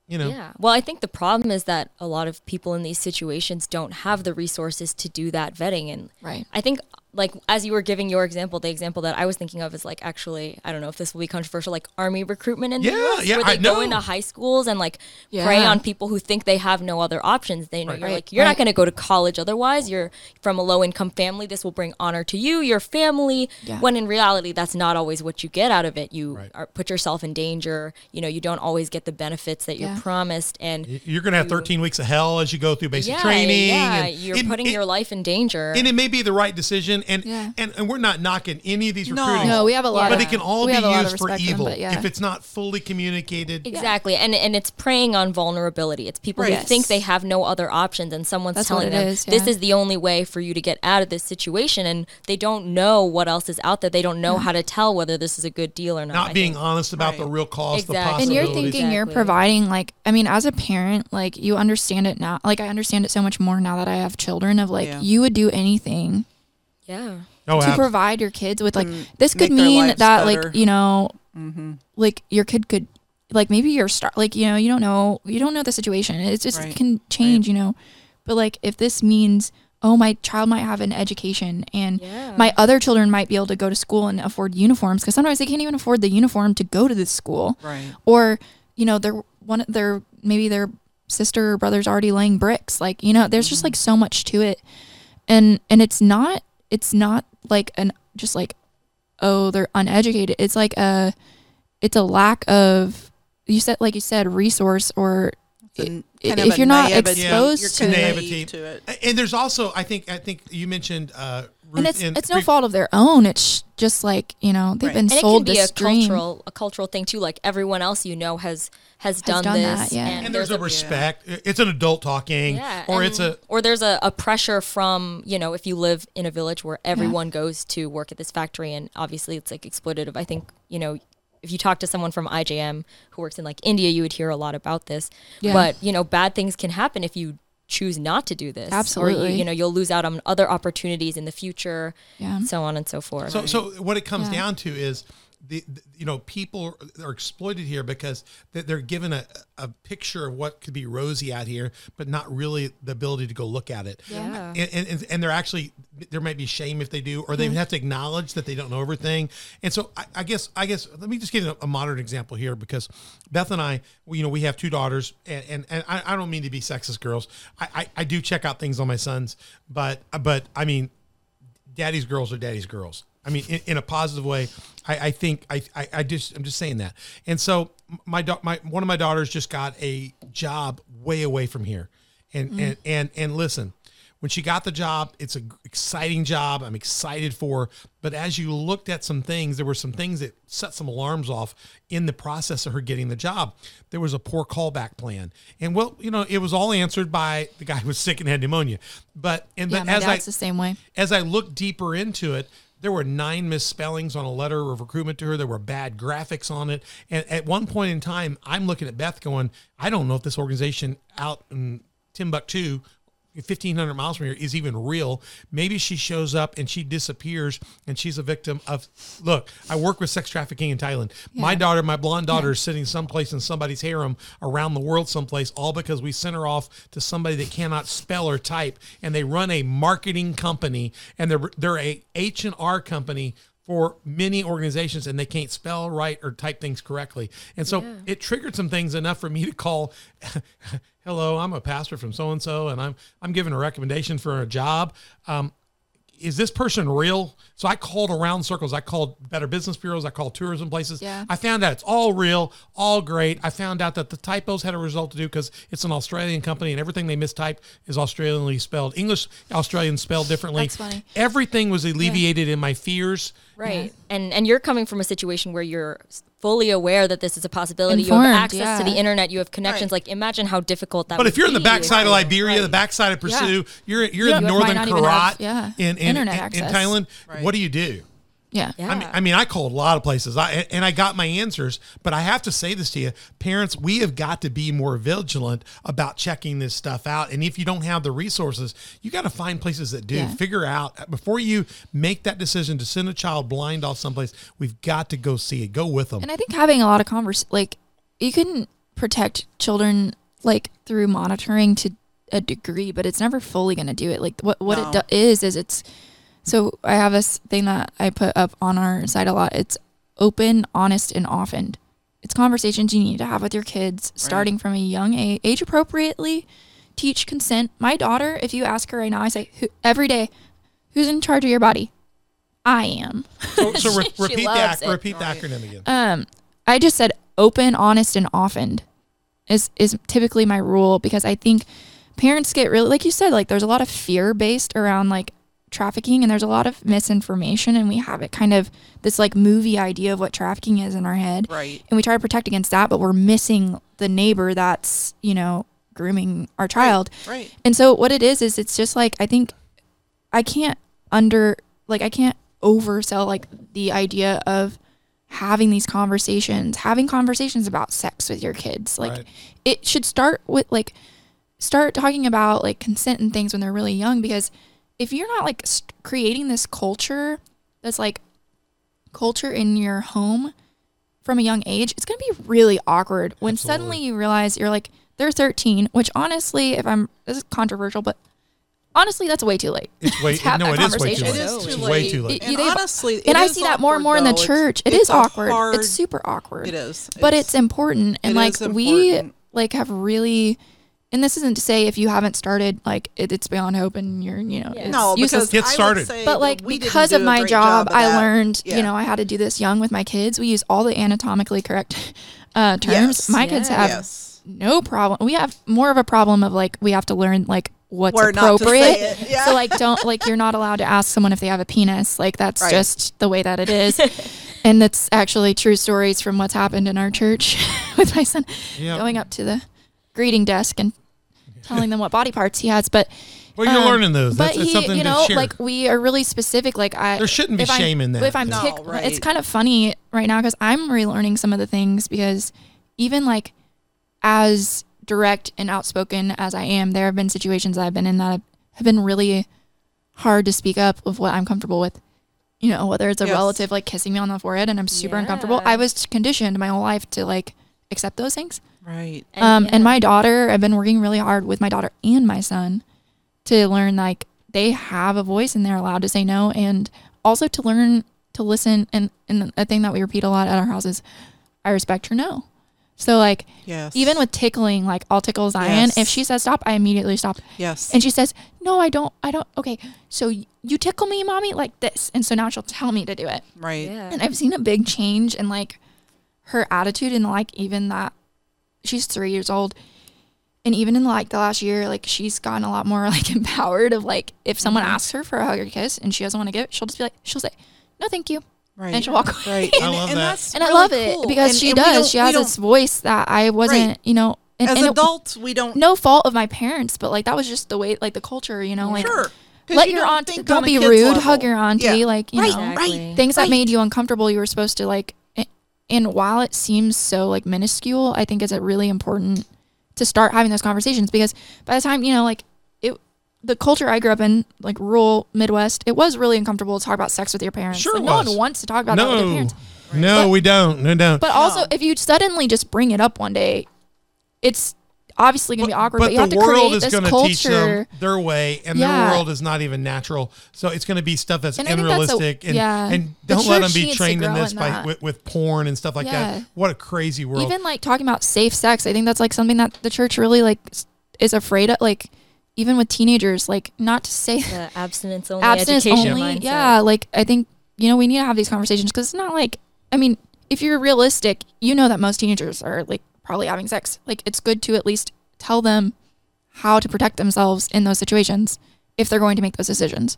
you know, Yeah. Well, I think the problem is that a lot of people in these situations don't have the resources to do that vetting. And Right. I think, like, as you were giving your example, the example that I was thinking of is like actually, I don't know if this will be controversial, like army recruitment in the Yeah, US, yeah, where they I go know. into high schools and like Yeah. prey on people who think they have no other options. They know Right. you're Right, like, you're right. not going to go to college otherwise. You're from a low income family. This will bring honor to you, your family. Yeah. When in reality, that's not always what you get out of it. You Right. are, put yourself in danger. You know, you don't always get the benefits that you're promised. And you're going to have 13 weeks of hell as you go through basic yeah, training. Yeah, and you're it- putting it- your life in danger. and it may be the right decision and Yeah. and, and we're not knocking any of these No. recruiting No, no we have a lot but of it can all be have a lot of used for respect them, evil yeah. if it's not fully communicated exactly, and and it's preying on vulnerability. It's people who Right. think they have no other options, and someone's That's telling them is, this is the only way for you to get out of this situation, and they don't know what else is out there. They don't know how to tell whether this is a good deal or not. not I being think. honest about the real cost Exactly. the and you're thinking you're providing like i mean as a parent like you understand it now like i understand it so much more now that i have children of like Yeah. you would do anything Yeah. oh, to ab- provide your kids with like Mm, this could mean that better. like you know Mm-hmm. like your kid could like maybe you're star like you know you don't know you don't know the situation it's just Right. it can change you know but like if this means oh my child might have an education and Yeah. my other children might be able to go to school and afford uniforms because sometimes they can't even afford the uniform to go to this school Right. or you know they're one of their maybe their sister or brother's already laying bricks like you know there's just like so much to it and and it's not it's not like an just like oh they're uneducated it's like a it's a lack of you said like you said resource or It's a i- n- if kind of a you're not naivety. exposed You're to kind it Naivety. naive to it. and there's also i think i think you mentioned uh Ruth and it's in it's no pre- fault of their own it's just like you know they've Right. been and it sold can be this a dream cultural a cultural thing too. Like everyone else you know has has, done, done this, that, yeah. and there's a respect it's an adult talking Yeah, or and- it's a or there's a, a pressure from you know if you live in a village where everyone goes to work at this factory and obviously it's like exploitative. I think you know if you talk to someone from IJM who works in like India, you would hear a lot about this. Yeah. But you know bad things can happen if you choose not to do this. or Absolutely. you, you know you'll lose out on other opportunities in the future, yeah so on and so forth. So, so what it comes Yeah. down to is the, the- you know people are exploited here because they- they're given a, a picture of what could be rosy out here, but not really the ability to go look at it. Yeah. And, and, and they're actually there might be shame if they do, or they have to acknowledge that they don't know everything. And so I, I guess I guess let me just give you a, a modern example here because Beth and I, we, you know, we have two daughters, and and, and I, I don't mean to be sexist, girls. I, I I do check out things on my sons, but but I mean daddy's girls are daddy's girls. I mean, in, in a positive way. I, I think I, I, I just I'm just saying that. And so my da- my one of my daughters just got a job way away from here, and mm-hmm. and and and listen, when she got the job, it's an exciting job. I'm excited for. her. But as you looked at some things, there were some things that set some alarms off in the process of her getting the job. There was a poor callback plan, and well, you know, it was all answered by the guy who was sick and had pneumonia. But and Yeah, but as I the same way. as I looked deeper into it, there were nine misspellings on a letter of recruitment to her. There were bad graphics on it. And at one point in time, I'm looking at Beth going, I don't know if this organization out in Timbuktu, 1,500 miles from here, is even real. Maybe she shows up and she disappears and she's a victim of. Look, I work with sex trafficking in Thailand. My daughter, my blonde daughter, is sitting someplace in somebody's harem around the world, someplace, all because we sent her off to somebody that cannot spell or type, and they run a marketing company, and they're they're a H and R company for many organizations, and they can't spell right or type things correctly, and so it triggered some things enough for me to call. Hello, I'm a pastor from so and so, and I'm I'm giving a recommendation for a job. Um, is this person real? So I called around circles. I called Better Business Bureaus. I called tourism places. Yeah. I found out it's all real, all great. I found out that the typos had a result to do because it's an Australian company and everything they mistype is Australianly spelled. English, Australian spelled differently. That's funny. Everything was alleviated in my fears. Right. And and you're coming from a situation where you're fully aware that this is a possibility. you have access to the internet. You have connections. Right. Like imagine how difficult that. But would if you're in the backside of for you. Liberia, the backside of Pursuit, you're you're Yeah. in You northern might Karat have- yeah, in, in, in, in. Thailand. Right. What do you do? Yeah. Yeah. I mean, I mean, I called a lot of places, I, and I got my answers. But I have to say this to you, parents, we have got to be more vigilant about checking this stuff out. And if you don't have the resources, you got to find places that do. Yeah. Figure out before you make that decision to send a child blind off someplace. We've got to go see it. Go with them. And I think having a lot of converse, like you can protect children like through monitoring to a degree, but it's never fully going to do it. Like what what No. it do- is is it's. So I have this thing that I put up on our site a lot. It's open, honest, and often. It's conversations you need to have with your kids starting from a young age, age appropriately. Teach consent. My daughter, if you ask her right now, I say Who, every day, "Who's in charge of your body?" I am. So, so re- She repeat the ac- it. repeat the Right. acronym again. Um, I just said open, honest, and often is is typically my rule because I think parents get really like you said like there's a lot of fear based around like trafficking and there's a lot of misinformation and we have it kind of this like movie idea of what trafficking is in our head Right. and we try to protect against that but we're missing the neighbor that's you know grooming our child Right. and so what it is is it's just like I think I can't under like I can't oversell like the idea of having these conversations, having conversations about sex with your kids. Like Right. it should start with like start talking about like consent and things when they're really young because if you're not like st- creating this culture that's like culture in your home from a young age, it's going to be really awkward when Absolutely. suddenly you realize you're like they're 13, which honestly, if I'm this is controversial, but honestly, that's way too late. It's way to no, it is way too conversation. late. It is It's too way too late. It- And they- honestly, it and I is see that more and more in the church. It It's is awkward. hard- it's super awkward. It is. but it's important and it like is we like have really and this isn't to say if you haven't started like it, it's beyond hope and you're you know Yeah. it's no, useless. because Get started. but like because of my great job, of I that. learned Yeah. you know I had to do this young with my kids. We use all the anatomically correct uh, terms. Yes. My kids have yes. no problem. We have more of a problem of like we have to learn like what's Where not to say appropriate. it, yeah. So like don't like you're not allowed to ask someone if they have a penis. Like that's Right. just the way that it is. and that's actually true stories from what's happened in our church with my son Yeah. going up to the greeting desk and telling them what body parts he has. But Well, you're um, learning those. But That's, that's he, something you to know, share. like we are really specific. Like I, There shouldn't be if I'm- shame in that. If I'm No, tick, right. it's kind of funny right now because I'm relearning some of the things because even like as direct and outspoken as I am, there have been situations I've been in that have been really hard to speak up of what I'm comfortable with. You know, whether it's a Yes. relative like kissing me on the forehead and I'm super uncomfortable. I was conditioned my whole life to like accept those things. Right. um, yeah. and my daughter, I've been working really hard with my daughter and my son to learn like they have a voice and they're allowed to say no, and also to learn to listen. And and a thing that we repeat a lot at our house is, I respect your no. So like Yes. even with tickling, like I'll tickle Zion. Yes. If she says stop, I immediately stop. yes. And she says, "No, I don't. I don't. Okay, so y- you tickle me, mommy, like this." And so now she'll tell me to do it. right. Yeah. And I've seen a big change in like her attitude and like even that she's three years old. And even in like the last year, like she's gotten a lot more like empowered of like if someone Mm-hmm. asks her for a hug or kiss and she doesn't want to give it, she'll just be like, she'll say, No, thank you. Right. And she'll walk away. Right. I And, love and that. that's And I love cool. it because And- she and does. She has this voice that I wasn't, you know, and, as and it- adults, we don't. no fault of my parents, but like that was just the way, like the culture, you know, like Sure. 'Cause let you your don't aunt, don't be rude, level. hug your auntie, Yeah. like you Right, know, Exactly. things that made you uncomfortable. You were supposed to like, a- and while it seems so like minuscule, I think it's a really important to start having those conversations because by the time you know, like it, the culture I grew up in, like rural Midwest, it was really uncomfortable to talk about sex with your parents. Sure Like, no one wants to talk about that with their No, parents. no, But- we don't. No, don't. But also, No. if you suddenly just bring it up one day, it's obviously gonna be awkward. But, you the have to world create is going to teach them their way, and Yeah. their world is not even natural. So it's going to be stuff that's And I think that's a- unrealistic, and yeah. and don't let them be trained in this in by with, with porn and stuff like Yeah. that. What a crazy world! even like talking about safe sex i think that's like something that the church really like is afraid of like even with teenagers like not to say The abstinence only abstinence education only mindset. yeah like i think you know we need to have these conversations because it's not like i mean if you're realistic you know that most teenagers are like probably having sex like it's good to at least tell them how to protect themselves in those situations if they're going to make those decisions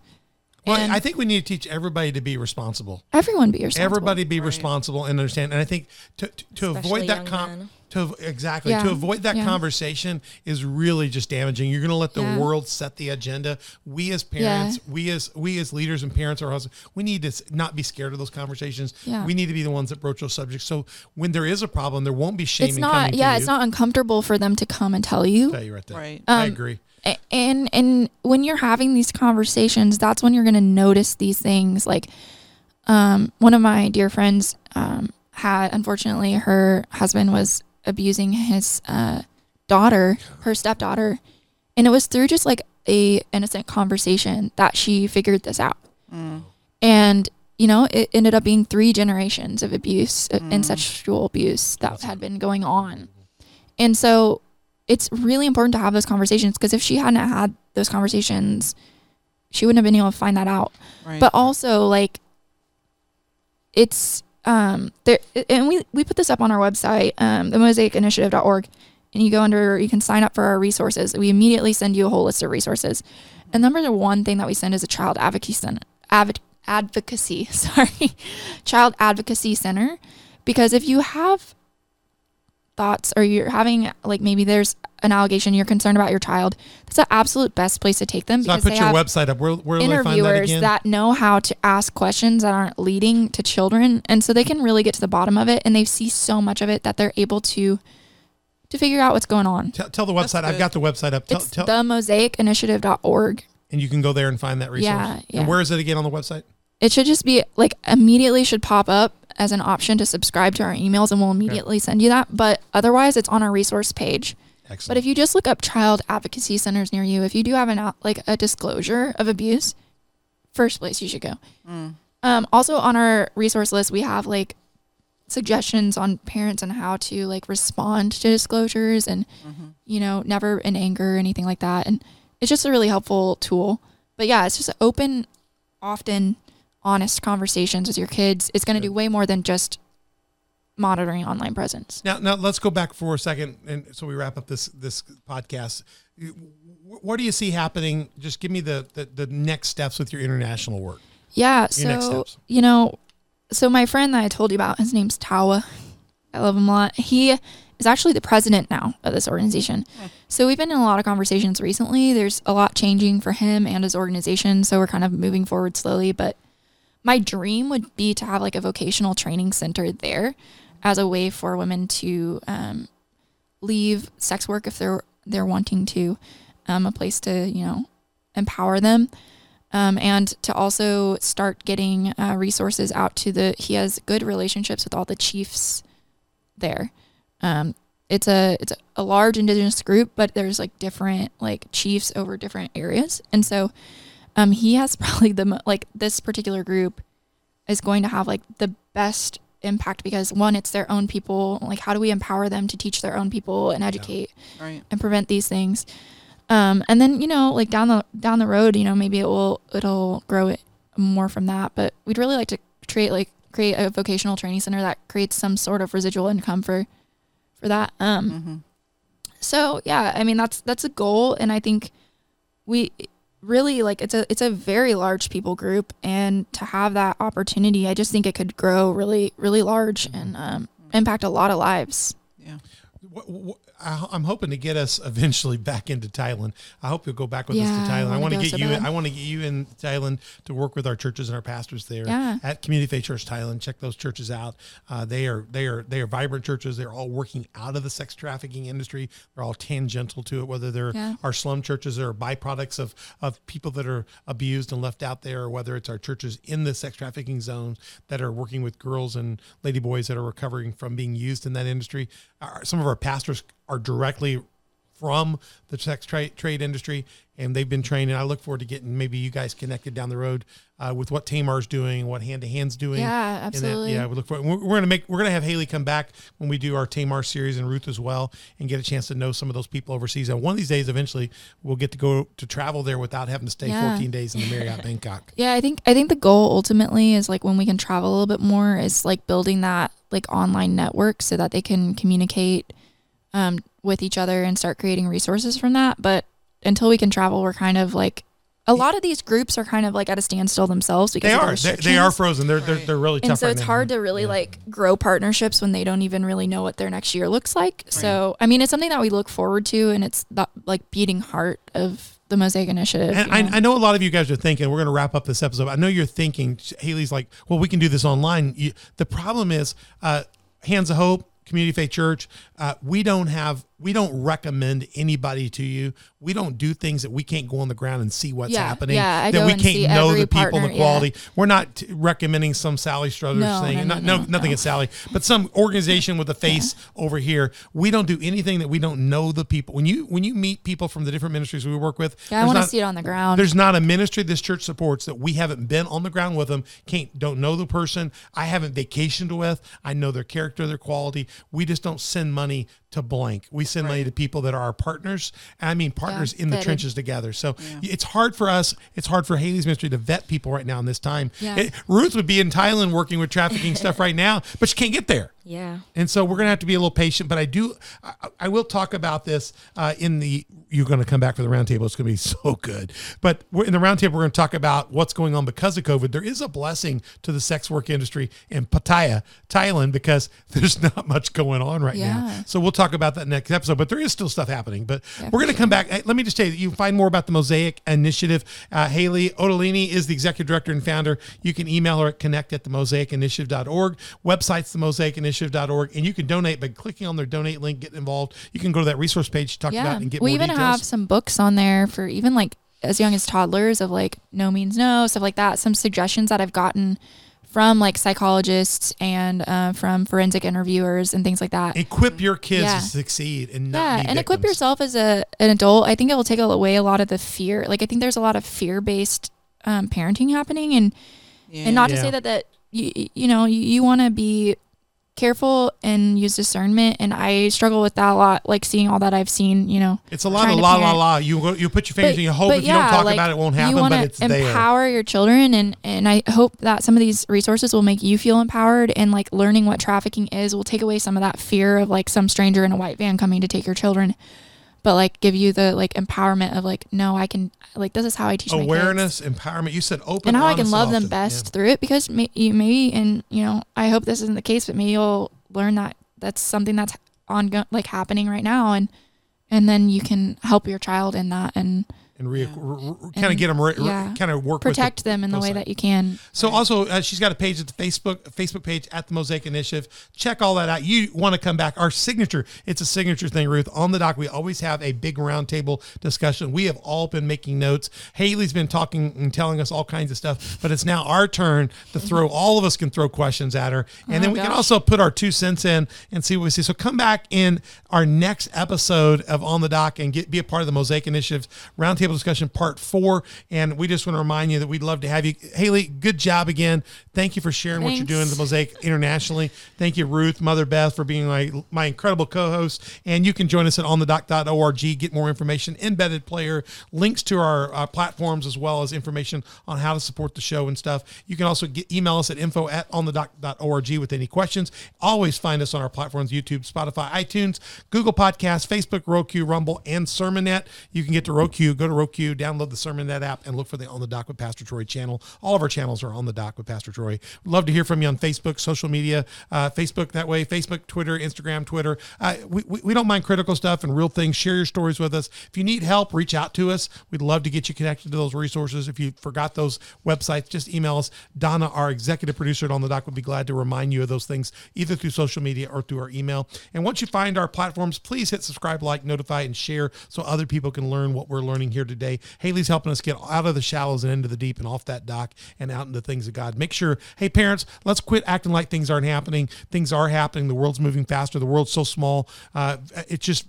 well, and- I think we need to teach everybody to be responsible. everyone be responsible Everybody be responsible and understand. And I think to to, to avoid that young com- men. To exactly Yeah. to avoid that Yeah. conversation is really just damaging. You're going to let the Yeah. world set the agenda. We as parents, we as we as leaders and parents or husbands, we need to not be scared of those conversations. Yeah. We need to be the ones that broach those subjects. So when there is a problem, there won't be shame. it's not coming yeah to it's you. not uncomfortable for them to come and tell you Tell you right there. Right. I Um, agree. And and when you're having these conversations that's when you're going to notice these things like um one of my dear friends um had unfortunately her husband was abusing his uh daughter her stepdaughter. And it was through just like a innocent conversation that she figured this out. And you know it ended up being three generations of abuse uh, and sexual abuse that had been going on. And so it's really important to have those conversations because if she hadn't had those conversations, she wouldn't have been able to find that out. Right. But also like it's um there and we we put this up on our website, um the mosaicinitiative.org and you go under you can sign up for our resources. We immediately send you a whole list of resources. And number one thing that we send is a child advocacy center adv- advocacy, sorry. child advocacy center because if you have thoughts or you're having like maybe there's an allegation you're concerned about your child that's the absolute best place to take them So I because put they your have website up. Where where will I find that interviewers again? that, know how to ask questions that aren't leading to children and so they can really get to the bottom of it and they see so much of it that they're able to to figure out what's going on tell, tell the website. I've got the website up. Tell, it's tell, the mosaicinitiative.org and you can go there and find that resource. Yeah, yeah. And where is it again on the website? it should just be like immediately should pop up as an option to subscribe to our emails and we'll immediately send you that but otherwise it's on our resource page Excellent. But if you just look up child advocacy centers near you, if you do have an like a disclosure of abuse, first place you should go. Um, also on our resource list, we have like suggestions on parents and how to like respond to disclosures and you know never in anger or anything like that. And it's just a really helpful tool. But yeah, it's just open, often honest conversations with your kids. It's going to do way more than just monitoring online presence. Now, now let's go back for a second, and so we wrap up this this podcast. What do you see happening? Just give me the the, the next steps with your international work. Yeah. Your next So steps. you know, so my friend that I told you about, his name's Tawa. I love him a lot. He is actually the president now of this organization. Hmm. So we've been in a lot of conversations recently. There's a lot changing for him and his organization. So we're kind of moving forward slowly. But my dream would be to have like a vocational training center there as a way for women to um, leave sex work if they're they're wanting to, um, a place to you know empower them. Um, and to also start getting uh, resources out to the he has good relationships with all the chiefs there. Um, it's a it's a large indigenous group but there's like different like chiefs over different areas. And so um, he has probably the mo- like this particular group is going to have like the best impact because one, it's their own people. Like, how do we empower them to teach their own people and educate Right. and prevent these things? Um, and then you know, like down the down the road, you know, maybe it will it'll grow it more from that. But we'd really like to create like create a vocational training center that creates some sort of residual income for for that. Um, Mm-hmm. so yeah, I mean that's that's a goal, and I think we really like it's a it's a very large people group, and to have that opportunity, I just think it could grow really really large and um, impact a lot of lives. Yeah. What, what, I, I'm hoping to get us eventually back into Thailand. I hope you'll go back with us to Thailand. I, want to get so you. bad. I want to get you in Thailand to work with our churches and our pastors there Yeah. at Community Faith Church Thailand. Check those churches out. Uh, they are they are they are vibrant churches. They're all working out of the sex trafficking industry. They're all tangential to it. Whether they're Yeah. our slum churches that are byproducts of of people that are abused and left out there, or whether it's our churches in the sex trafficking zones that are working with girls and lady boys that are recovering from being used in that industry. Our, some of our pastors are directly from the sex trade trade industry, and they've been trained. And I look forward to getting maybe you guys connected down the road uh, with what Tamar's doing, what Hand to Hand's doing. Yeah, And that- absolutely. yeah, we look forward. We're, we're gonna make we're gonna have Haley come back when we do our Tamar series and Ruth as well, and get a chance to know some of those people overseas. And one of these days, eventually, we'll get to go to travel there without having to stay Yeah. 14 days in the Marriott Bangkok. Yeah, I think I think the goal ultimately is like when we can travel a little bit more is like building that like online network so that they can communicate um, with each other and start creating resources from that. But until we can travel, we're kind of like a lot of these groups are kind of like at a standstill themselves because They the are they, they are frozen. They're they're, they're really tough. and so right it's now. hard to really Yeah. like grow partnerships when they don't even really know what their next year looks like. So I mean, it's something that we look forward to, and it's that like beating heart of the Mosaic Initiative. And I, know? I know a lot of you guys are thinking we're going to wrap up this episode. I know you're thinking Haley's like, well, we can do this online. You, the problem is, uh, Hands of Hope, Community Faith Church, uh, we don't have, we don't recommend anybody to you. We don't do things that we can't go on the ground and see what's Yeah, happening. yeah, I that we can't know the people, partner, the quality. yeah. We're not t- recommending some Sally Struthers No, thing. no, no, not, no, no, nothing no. against Sally, but some organization with a face over here. We don't do anything that we don't know the people. When you when you meet people from the different ministries we work with, yeah, I there's want to not- see it on the ground. there's not a ministry this church supports that we haven't been on the ground with them. Can't don't know the person. I haven't vacationed with. I know their character, their quality. We just don't send money to blank. We send money to people that are our partners. And I mean partners in the vetted. trenches together. So it's hard for us. It's hard for Haley's ministry to vet people right now in this time. Yeah. It- Ruth would be in Thailand working with trafficking stuff right now, but she can't get there. Yeah. And so we're going to have to be a little patient, but I do, I, I will talk about this uh, in the, you're going to come back for the roundtable. It's going to be so good. But we're, in the roundtable, we're going to talk about what's going on because of COVID. There is a blessing to the sex work industry in Pattaya, Thailand, because there's not much going on right now. Yeah. So we'll talk about that next episode, but there is still stuff happening. But Yeah, we're going to come back. Hey, Let me just tell you, you can find more about the Mosaic Initiative. Uh, Haley Ottolini is the executive director and founder. You can email her at connect at the mosaicinitiative.org. Website's the mosaicinitiative.org. And you can donate by clicking on their donate link, get involved. You can go to that resource page to talk yeah, about and get we more even details. have some books on there for even like as young as toddlers of like no means no stuff like that. Some suggestions that I've gotten from like psychologists and uh, from forensic interviewers and things like that. Equip your kids Yeah. to succeed and not yeah, be and equip yourself as a an adult. I think it will take away a lot of the fear. Like I think there's a lot of fear based um, parenting happening, and Yeah. and not to say that that you you know you, you want to be careful and use discernment and i struggle with that a lot like seeing all that i've seen you know It's a lot of la la la. You you put your fingers in your hope if you don't talk about it, it won't happen, you but it's there. empower your children and and i hope that some of these resources will make you feel empowered and like learning what trafficking is will take away some of that fear of like some stranger in a white van coming to take your children but like give you the like empowerment of like no i can like this is how i teach my kids Awareness, empowerment. You said open and how I can love them best through it because may, you maybe and you know I hope this isn't the case, but maybe you'll learn that that's something that's ongoing, like happening right now, and and then you can help your child in that and and re- Yeah. kind of get them, re- yeah. kind of work protect the, them in the way that you can. So also, uh, she's got a page at the Facebook Facebook page at the Mosaic Initiative. Check all that out. You want to come back? Our signature. It's a signature thing, Ruth. On the dock, we always have a big roundtable discussion. We have all been making notes. Haley's been talking and telling us all kinds of stuff, but it's now our turn to throw. All of us can throw questions at her, and then Oh, we can also put our two cents in and see what we see. So come back in our next episode of On the Dock and get be a part of the Mosaic Initiative roundtable Roundtable Discussion Part 4. And we just want to remind you that we'd love to have you. Haley, good job again. Thank you for sharing what you're doing at the Mosaic internationally. Thank you, Ruth, Mother Beth, for being my, my incredible co host. And you can join us at onthedoc.org, get more information, embedded player, links to our uh, platforms, as well as information on how to support the show and stuff. You can also get, email us at info at onthedoc.org with any questions. Always find us on our platforms YouTube, Spotify, iTunes, Google Podcasts, Facebook, Roku, Rumble, and Sermonet. You can get to Roku, go to Roku, download the Sermonet app, and look for the On the Dock with Pastor Troy channel. All of our channels are on the Dock with Pastor Troy. Love to hear from you on Facebook, social media, uh, Facebook that way, Facebook, Twitter, Instagram, Twitter. Uh, we, we, we don't mind critical stuff and real things. Share your stories with us. If you need help, reach out to us. We'd love to get you connected to those resources. If you forgot those websites, just email us. Donna, our executive producer at On the Dock, would be glad to remind you of those things either through social media or through our email. And once you find our platforms, please hit subscribe, like, notify, and share so other people can learn what we're learning here today. Haley's helping us get out of the shallows and into the deep and off that dock and out into things of God. Make sure, hey, parents, let's quit acting like things aren't happening. Things are happening. The world's moving faster. The world's so small. Uh, it's just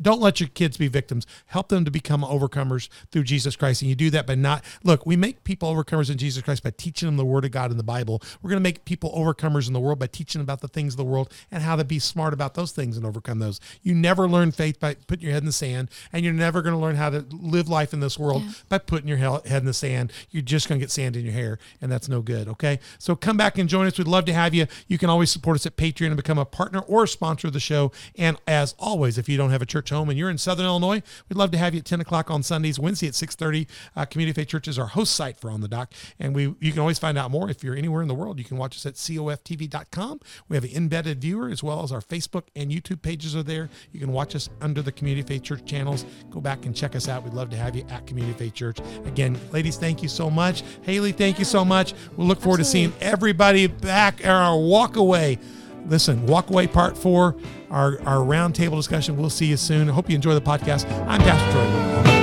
don't let your kids be victims. Help them to become overcomers through Jesus Christ. And you do that by not, look, we make people overcomers in Jesus Christ by teaching them the word of God in the Bible. We're going to make people overcomers in the world by teaching about the things of the world and how to be smart about those things and overcome those. You never learn faith by putting your head in the sand, and you're never going to learn how to live life in this world yeah. by putting your head in the sand. You're just going to get sand in your hair, and that's no good. Okay. So come back and join us. We'd love to have you. You can always support us at Patreon and become a partner or a sponsor of the show. And as always, if you don't have a church home and you're in Southern Illinois, we'd love to have you at 10 o'clock on Sundays. Wednesday at 6.30, uh, Community Faith Church is our host site for On the Dock, And we you can always find out more if you're anywhere in the world. You can watch us at coftv.com. We have an embedded viewer as well as our Facebook and YouTube pages are there. You can watch us under the Community Faith Church channels. Go back and check us out. We'd love to have you at Community Faith Church. Again, ladies, thank you so much. Haley, thank you so much. We'll look forward Absolutely. to seeing everybody back at our walk away listen, walk away part four, our, our roundtable discussion. We'll see you soon. I hope you enjoy the podcast. I'm Pastor Troy.